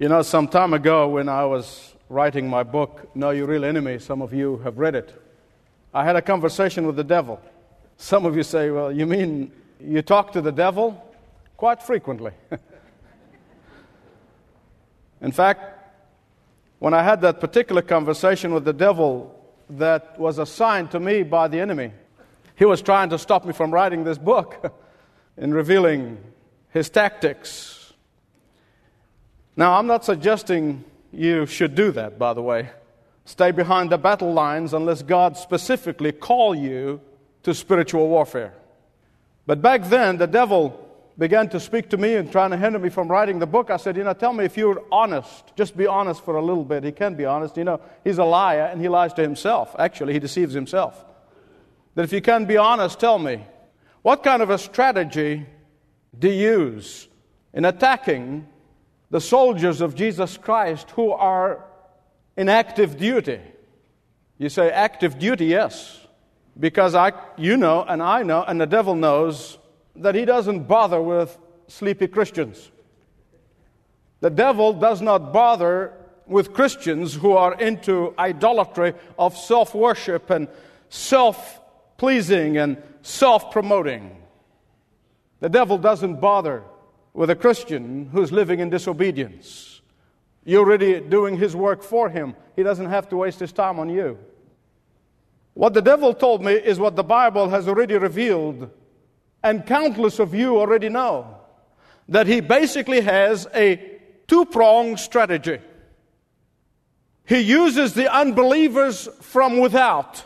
You know, some time ago when I was writing my book, Know Your Real Enemy, some of you have read it, I had a conversation with the devil. Some of you say, Well, you mean you talk to the devil? Quite frequently. In fact, when I had that particular conversation with the devil that was assigned to me by the enemy, he was trying to stop me from writing this book in revealing his tactics now, I'm not suggesting you should do that, by the way. Stay behind the battle lines unless God specifically call you to spiritual warfare. But back then, the devil began to speak to me and trying to hinder me from writing the book. I said, You know, tell me if you're honest. Just be honest for a little bit. He can be honest. You know, he's a liar and he lies to himself. Actually, he deceives himself. That if you can be honest, tell me, what kind of a strategy do you use in attacking the soldiers of Jesus Christ who are in active duty. You say active duty, yes, because I, you know, and I know, and the devil knows that he doesn't bother with sleepy Christians. The devil does not bother with Christians who are into idolatry of self worship and self pleasing and self promoting. The devil doesn't bother with a Christian who's living in disobedience. You're already doing his work for him. He doesn't have to waste his time on you. What the devil told me is what the Bible has already revealed, and countless of you already know that he basically has a two pronged strategy. He uses the unbelievers from without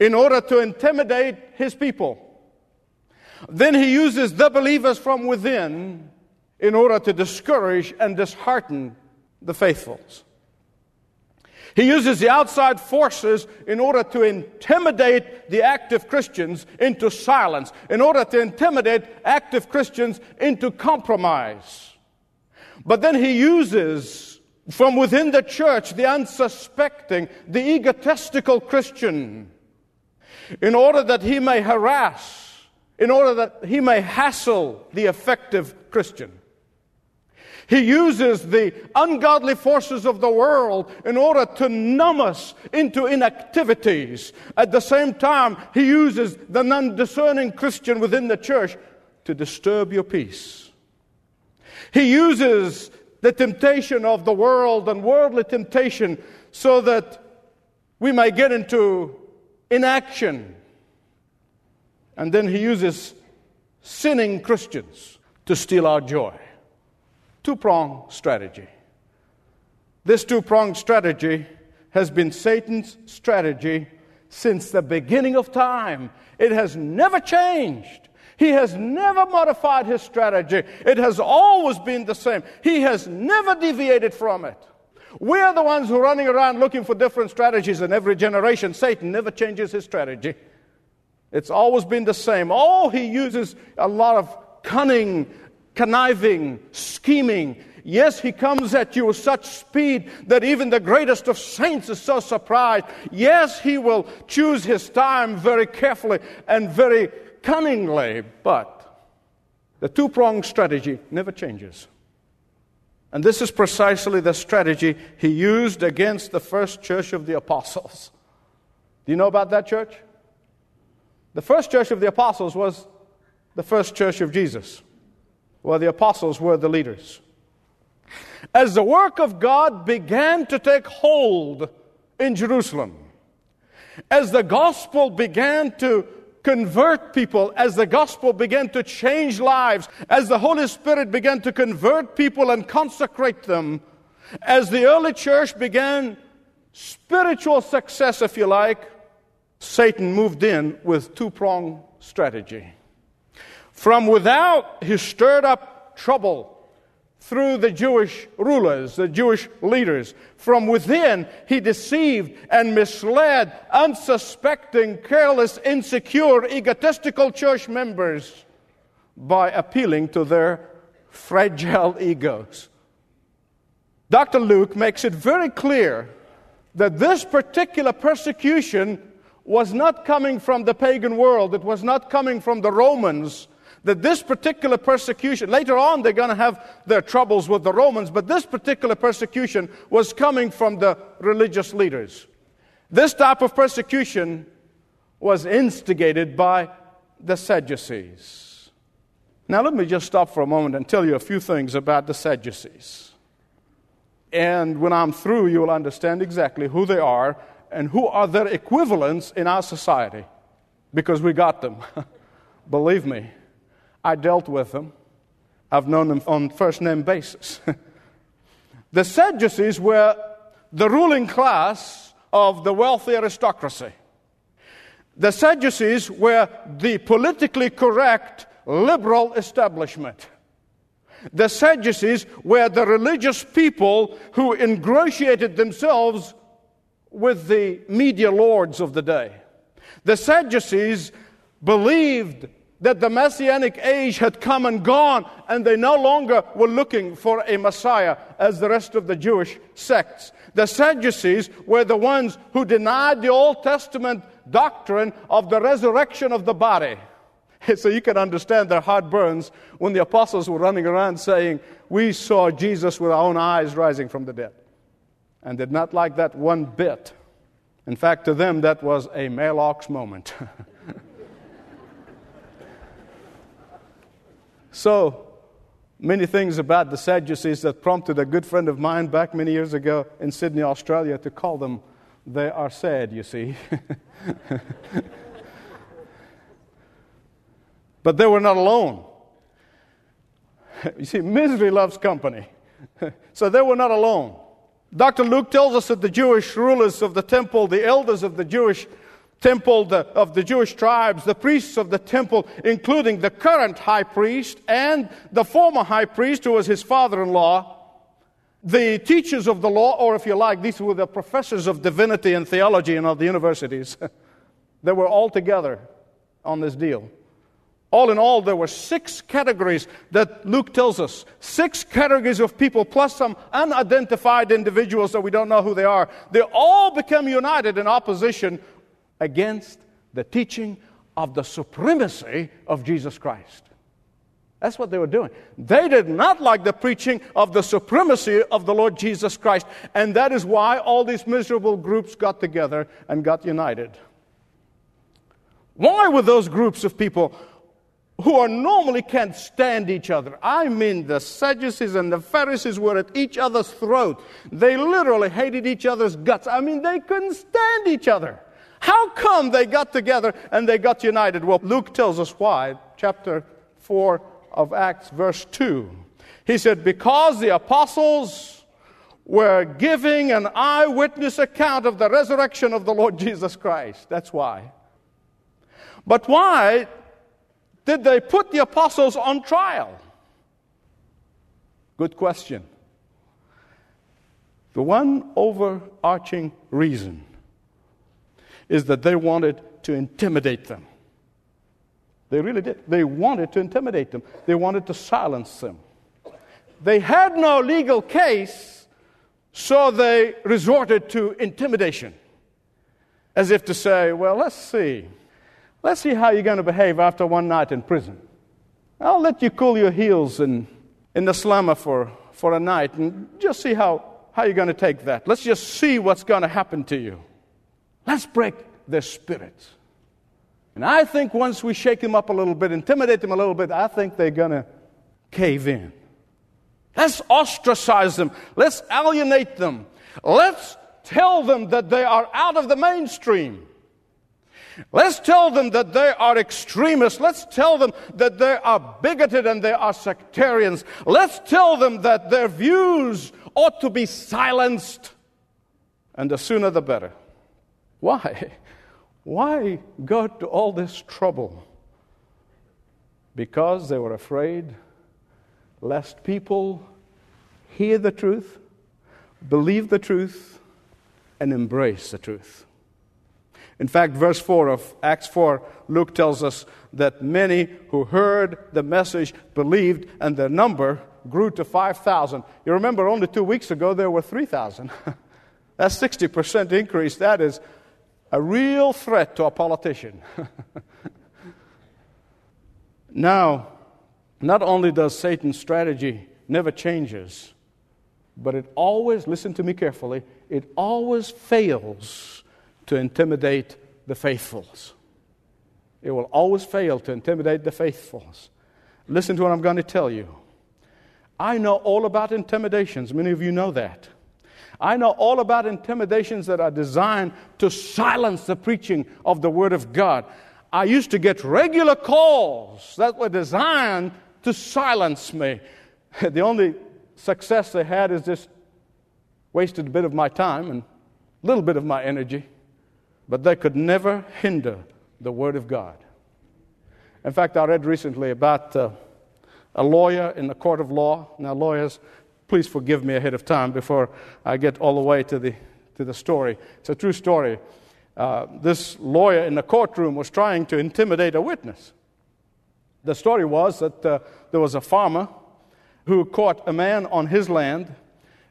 in order to intimidate his people. Then he uses the believers from within in order to discourage and dishearten the faithfuls. He uses the outside forces in order to intimidate the active Christians into silence, in order to intimidate active Christians into compromise. But then he uses from within the church the unsuspecting, the egotistical Christian, in order that he may harass in order that he may hassle the effective Christian. He uses the ungodly forces of the world in order to numb us into inactivities. At the same time, he uses the non discerning Christian within the church to disturb your peace. He uses the temptation of the world and worldly temptation so that we may get into inaction and then he uses sinning Christians to steal our joy. Two pronged strategy. This two pronged strategy has been Satan's strategy since the beginning of time. It has never changed. He has never modified his strategy. It has always been the same. He has never deviated from it. We're the ones who are running around looking for different strategies in every generation. Satan never changes his strategy. It's always been the same. Oh, he uses a lot of cunning, conniving, scheming. Yes, he comes at you with such speed that even the greatest of saints is so surprised. Yes, he will choose his time very carefully and very cunningly, but the two pronged strategy never changes. And this is precisely the strategy he used against the first church of the apostles. Do you know about that church? The first church of the apostles was the first church of Jesus, where the apostles were the leaders. As the work of God began to take hold in Jerusalem, as the gospel began to convert people, as the gospel began to change lives, as the Holy Spirit began to convert people and consecrate them, as the early church began spiritual success, if you like, Satan moved in with two pronged strategy. From without, he stirred up trouble through the Jewish rulers, the Jewish leaders. From within, he deceived and misled unsuspecting, careless, insecure, egotistical church members by appealing to their fragile egos. Dr. Luke makes it very clear that this particular persecution was not coming from the pagan world, it was not coming from the Romans. That this particular persecution, later on they're going to have their troubles with the Romans, but this particular persecution was coming from the religious leaders. This type of persecution was instigated by the Sadducees. Now, let me just stop for a moment and tell you a few things about the Sadducees. And when I'm through, you'll understand exactly who they are and who are their equivalents in our society because we got them. Believe me, I dealt with them. I've known them on first name basis. the Sadducees were the ruling class of the wealthy aristocracy. The Sadducees were the politically correct liberal establishment. The Sadducees were the religious people who ingratiated themselves with the media lords of the day. The Sadducees believed that the messianic age had come and gone, and they no longer were looking for a Messiah as the rest of the Jewish sects. The Sadducees were the ones who denied the Old Testament doctrine of the resurrection of the body. So you can understand their heart burns when the apostles were running around saying, We saw Jesus with our own eyes rising from the dead. And did not like that one bit. In fact, to them, that was a Maalox moment. so, many things about the Sadducees that prompted a good friend of mine back many years ago in Sydney, Australia, to call them, they are sad, you see. but they were not alone. You see, misery loves company. so they were not alone. Dr. Luke tells us that the Jewish rulers of the temple, the elders of the Jewish temple, the, of the Jewish tribes, the priests of the temple, including the current high priest and the former high priest, who was his father in law, the teachers of the law, or if you like, these were the professors of divinity and theology in all the universities, they were all together on this deal. All in all, there were six categories that Luke tells us. Six categories of people, plus some unidentified individuals that we don't know who they are. They all become united in opposition against the teaching of the supremacy of Jesus Christ. That's what they were doing. They did not like the preaching of the supremacy of the Lord Jesus Christ. And that is why all these miserable groups got together and got united. Why were those groups of people who are normally can't stand each other. I mean, the Sadducees and the Pharisees were at each other's throat. They literally hated each other's guts. I mean, they couldn't stand each other. How come they got together and they got united? Well, Luke tells us why. Chapter 4 of Acts, verse 2. He said, Because the apostles were giving an eyewitness account of the resurrection of the Lord Jesus Christ. That's why. But why did they put the apostles on trial? Good question. The one overarching reason is that they wanted to intimidate them. They really did. They wanted to intimidate them, they wanted to silence them. They had no legal case, so they resorted to intimidation. As if to say, well, let's see. Let's see how you're going to behave after one night in prison. I'll let you cool your heels in, in the slammer for, for a night and just see how, how you're going to take that. Let's just see what's going to happen to you. Let's break their spirits. And I think once we shake them up a little bit, intimidate them a little bit, I think they're going to cave in. Let's ostracize them. Let's alienate them. Let's tell them that they are out of the mainstream. Let's tell them that they are extremists. Let's tell them that they are bigoted and they are sectarians. Let's tell them that their views ought to be silenced. And the sooner the better. Why? Why go to all this trouble? Because they were afraid lest people hear the truth, believe the truth, and embrace the truth. In fact, verse 4 of Acts 4, Luke tells us that many who heard the message believed, and their number grew to 5,000. You remember, only two weeks ago, there were 3,000. That's 60% increase. That is a real threat to a politician. Now, not only does Satan's strategy never changes, but it always, listen to me carefully, it always fails to intimidate the faithfuls. It will always fail to intimidate the faithfuls. Listen to what I'm going to tell you. I know all about intimidations. Many of you know that. I know all about intimidations that are designed to silence the preaching of the Word of God. I used to get regular calls that were designed to silence me. The only success they had is just wasted a bit of my time and a little bit of my energy, but they could never hinder the Word of God. In fact, I read recently about uh, a lawyer in the court of law. Now, lawyers, please forgive me ahead of time before I get all the way to the, to the story. It's a true story. Uh, this lawyer in the courtroom was trying to intimidate a witness. The story was that uh, there was a farmer who caught a man on his land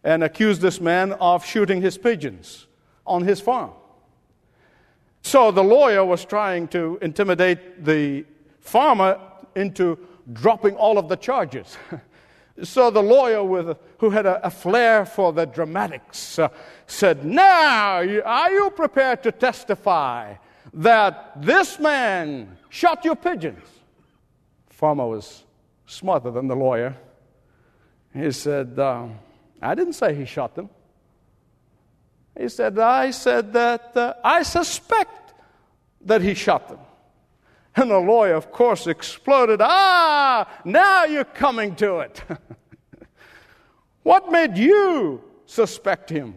and accused this man of shooting his pigeons on his farm. So the lawyer was trying to intimidate the farmer into dropping all of the charges. so the lawyer, with, who had a, a flair for the dramatics, uh, said, Now, are you prepared to testify that this man shot your pigeons? Farmer was smarter than the lawyer. He said, uh, I didn't say he shot them. He said, I said that uh, I suspect that he shot them. And the lawyer, of course, exploded. Ah, now you're coming to it. what made you suspect him?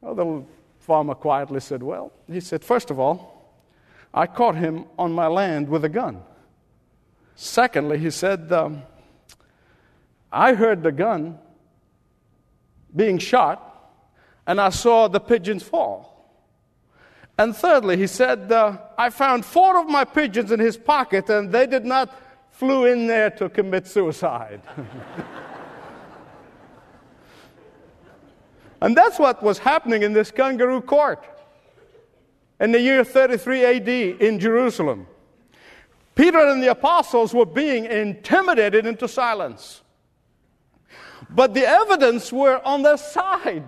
Well, the farmer quietly said, Well, he said, first of all, I caught him on my land with a gun. Secondly, he said, um, I heard the gun being shot, and I saw the pigeons fall. And thirdly, he said, uh, I found four of my pigeons in his pocket, and they did not flew in there to commit suicide. and that's what was happening in this kangaroo court in the year 33 AD in Jerusalem. Peter and the apostles were being intimidated into silence. But the evidence were on their side.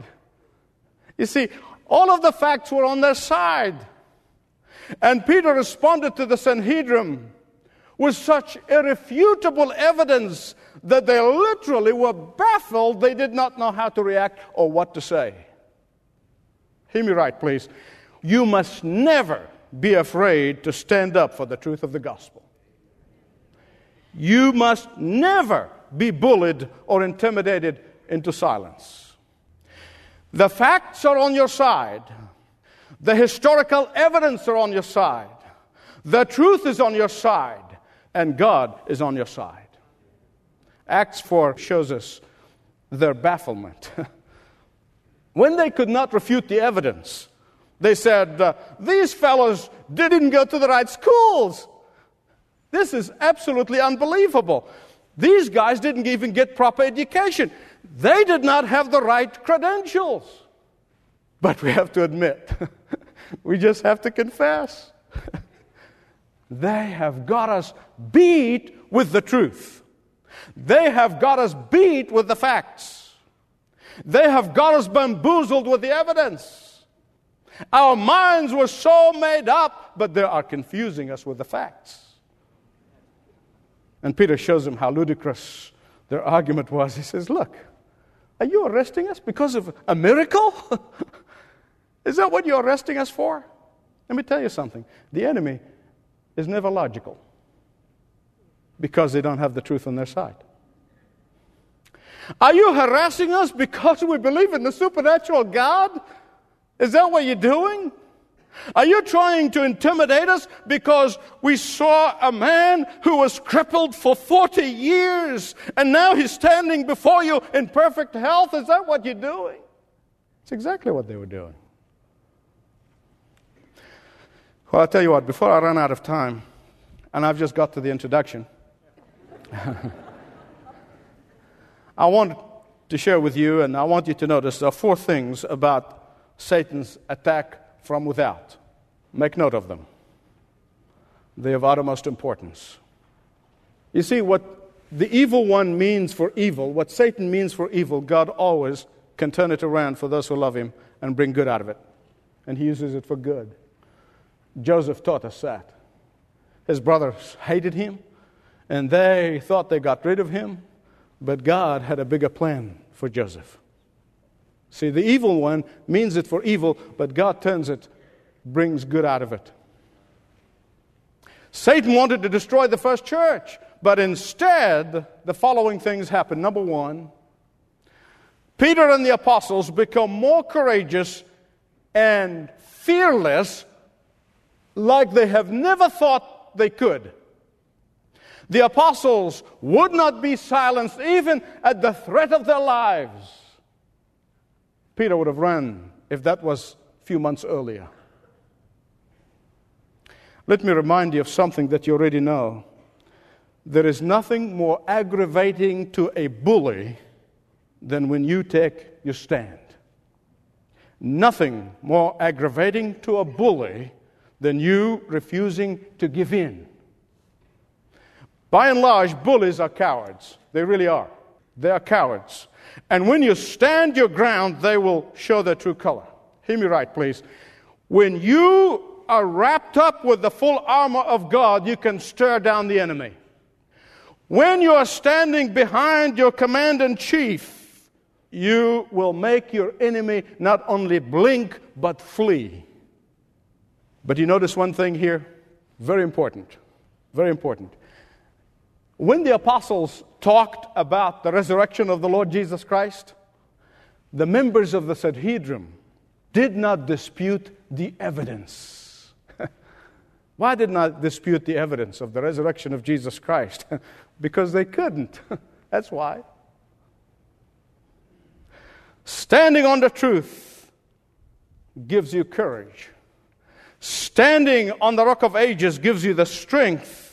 You see, all of the facts were on their side. And Peter responded to the Sanhedrin with such irrefutable evidence that they literally were baffled. They did not know how to react or what to say. Hear me right, please. You must never be afraid to stand up for the truth of the gospel. You must never be bullied or intimidated into silence. The facts are on your side. The historical evidence are on your side. The truth is on your side. And God is on your side. Acts 4 shows us their bafflement. when they could not refute the evidence, they said, uh, These fellows didn't go to the right schools. This is absolutely unbelievable. These guys didn't even get proper education. They did not have the right credentials. But we have to admit, we just have to confess. they have got us beat with the truth. They have got us beat with the facts. They have got us bamboozled with the evidence. Our minds were so made up, but they are confusing us with the facts. And Peter shows them how ludicrous their argument was. He says, Look, are you arresting us because of a miracle? is that what you're arresting us for? Let me tell you something. The enemy is never logical because they don't have the truth on their side. Are you harassing us because we believe in the supernatural God? Is that what you're doing? Are you trying to intimidate us because we saw a man who was crippled for 40 years and now he's standing before you in perfect health? Is that what you're doing? It's exactly what they were doing. Well, I'll tell you what, before I run out of time, and I've just got to the introduction, I want to share with you, and I want you to notice there are four things about Satan's attack from without. Make note of them. They are of uttermost importance. You see, what the evil one means for evil, what Satan means for evil, God always can turn it around for those who love him and bring good out of it. And he uses it for good. Joseph taught us that. His brothers hated him, and they thought they got rid of him, but God had a bigger plan for Joseph. See, the evil one means it for evil, but God turns it, brings good out of it. Satan wanted to destroy the first church, but instead, the following things happened. Number one, Peter and the apostles become more courageous and fearless like they have never thought they could. The apostles would not be silenced even at the threat of their lives. Peter would have run if that was a few months earlier. Let me remind you of something that you already know. There is nothing more aggravating to a bully than when you take your stand. Nothing more aggravating to a bully than you refusing to give in. By and large, bullies are cowards. They really are. They are cowards. And when you stand your ground, they will show their true color. Hear me right, please. When you are wrapped up with the full armor of God, you can stir down the enemy. When you are standing behind your command in chief, you will make your enemy not only blink, but flee. But you notice one thing here? Very important. Very important. When the apostles talked about the resurrection of the Lord Jesus Christ, the members of the Sanhedrin did not dispute the evidence. Why did not dispute the evidence of the resurrection of Jesus Christ? because they couldn't. That's why. Standing on the truth gives you courage. Standing on the rock of ages gives you the strength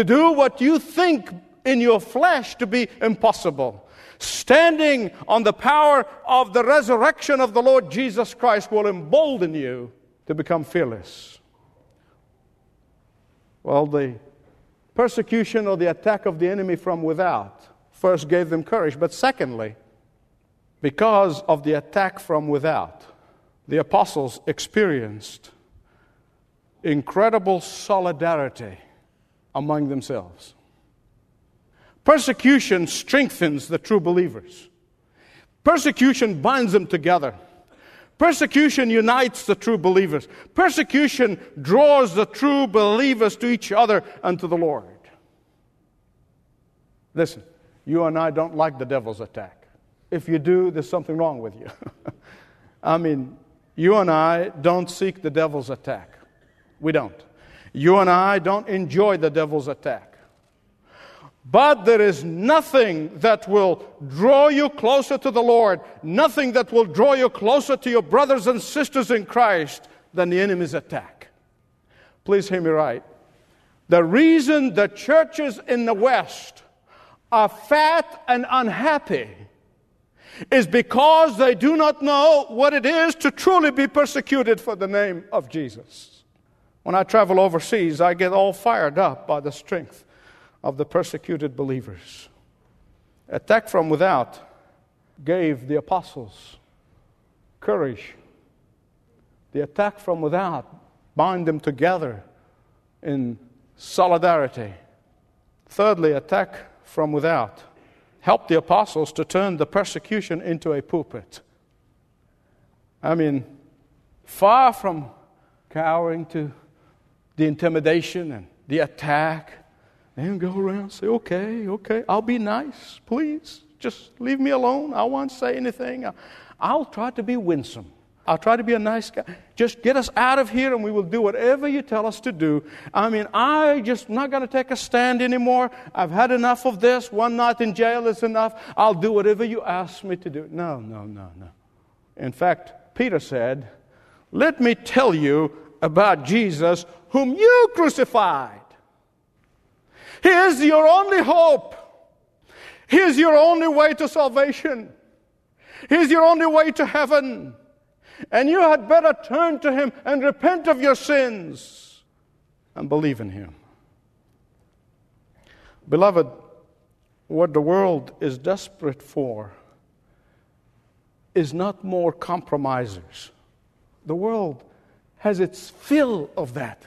to do what you think in your flesh to be impossible. Standing on the power of the resurrection of the Lord Jesus Christ will embolden you to become fearless. Well, the persecution or the attack of the enemy from without first gave them courage, but secondly, because of the attack from without, the apostles experienced incredible solidarity among themselves. Persecution strengthens the true believers. Persecution binds them together. Persecution unites the true believers. Persecution draws the true believers to each other and to the Lord. Listen, you and I don't like the devil's attack. If you do, there's something wrong with you. I mean, you and I don't seek the devil's attack. We don't. You and I don't enjoy the devil's attack. But there is nothing that will draw you closer to the Lord, nothing that will draw you closer to your brothers and sisters in Christ than the enemy's attack. Please hear me right. The reason the churches in the West are fat and unhappy is because they do not know what it is to truly be persecuted for the name of Jesus. When I travel overseas, I get all fired up by the strength of the persecuted believers. Attack from without gave the apostles courage. The attack from without bind them together in solidarity. Thirdly, attack from without helped the apostles to turn the persecution into a pulpit. I mean, far from cowering to the intimidation and the attack, and go around and say, okay, okay, I'll be nice, please. Just leave me alone. I won't say anything. I'll try to be winsome. I'll try to be a nice guy. Just get us out of here and we will do whatever you tell us to do. I mean, I just not going to take a stand anymore. I've had enough of this. One night in jail is enough. I'll do whatever you ask me to do. No, no, no, no. In fact, Peter said, Let me tell you about Jesus whom you crucified. He is your only hope. He is your only way to salvation. He is your only way to heaven. And you had better turn to Him and repent of your sins and believe in Him. Beloved, what the world is desperate for is not more compromisers. The world has its fill of that.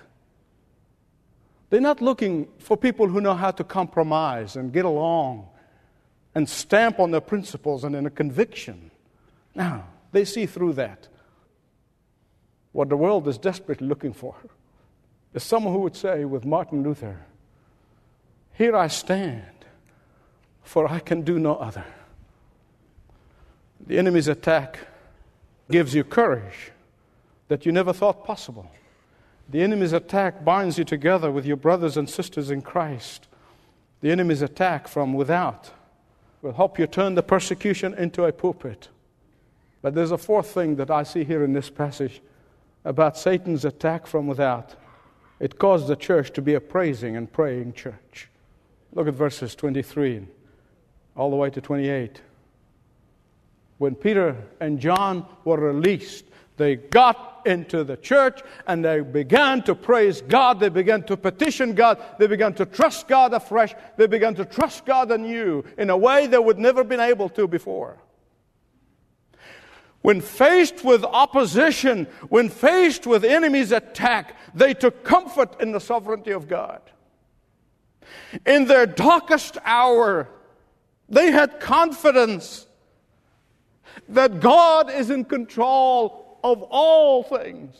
They're not looking for people who know how to compromise and get along and stamp on their principles and in a conviction. Now, they see through that. What the world is desperately looking for is someone who would say, with Martin Luther, Here I stand, for I can do no other. The enemy's attack gives you courage that you never thought possible. The enemy's attack binds you together with your brothers and sisters in Christ. The enemy's attack from without will help you turn the persecution into a pulpit. But there's a fourth thing that I see here in this passage about Satan's attack from without. It caused the church to be a praising and praying church. Look at verses 23 all the way to 28. When Peter and John were released, they got into the church and they began to praise God. They began to petition God. They began to trust God afresh. They began to trust God anew in a way they would never been able to before. When faced with opposition, when faced with enemies' attack, they took comfort in the sovereignty of God. In their darkest hour, they had confidence that God is in control of all things.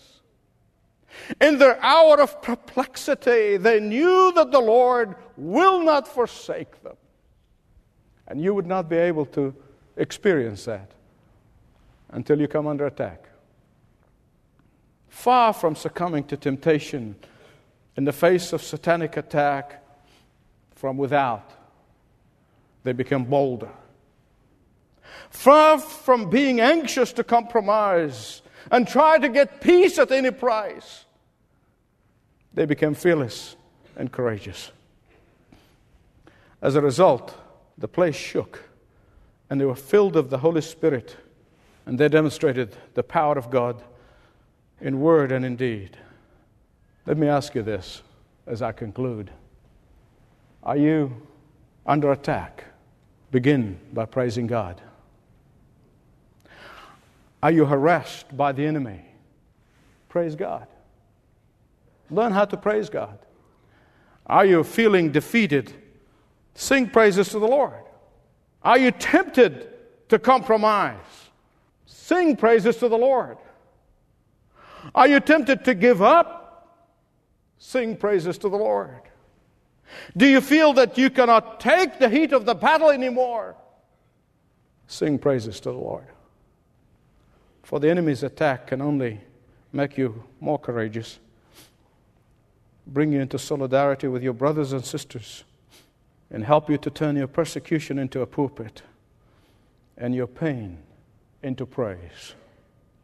In their hour of perplexity, they knew that the Lord will not forsake them. And you would not be able to experience that until you come under attack. Far from succumbing to temptation in the face of satanic attack from without, they become bolder Far from being anxious to compromise and try to get peace at any price, they became fearless and courageous. As a result, the place shook and they were filled of the Holy Spirit and they demonstrated the power of God in word and in deed. Let me ask you this as I conclude Are you under attack? Begin by praising God. Are you harassed by the enemy? Praise God. Learn how to praise God. Are you feeling defeated? Sing praises to the Lord. Are you tempted to compromise? Sing praises to the Lord. Are you tempted to give up? Sing praises to the Lord. Do you feel that you cannot take the heat of the battle anymore? Sing praises to the Lord. For the enemy's attack can only make you more courageous, bring you into solidarity with your brothers and sisters, and help you to turn your persecution into a pulpit and your pain into praise.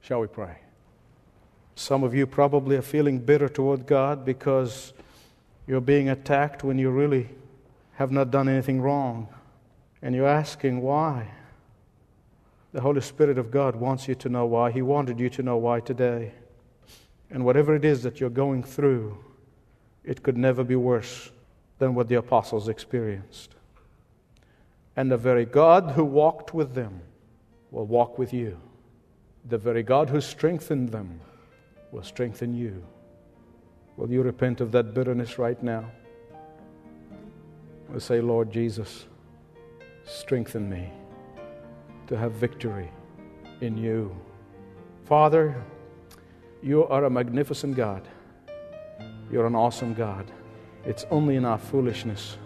Shall we pray? Some of you probably are feeling bitter toward God because you're being attacked when you really have not done anything wrong. And you're asking why. The Holy Spirit of God wants you to know why. He wanted you to know why today. And whatever it is that you're going through, it could never be worse than what the apostles experienced. And the very God who walked with them will walk with you. The very God who strengthened them will strengthen you. Will you repent of that bitterness right now? We'll say, Lord Jesus, strengthen me to have victory in you. Father, you are a magnificent God. You're an awesome God. It's only in our foolishness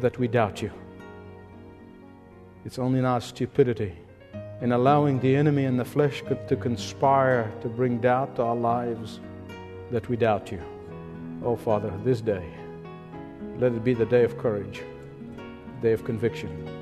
that we doubt you. It's only in our stupidity, in allowing the enemy and the flesh to conspire to bring doubt to our lives, that we doubt you. Oh, Father, this day, let it be the day of courage, day of conviction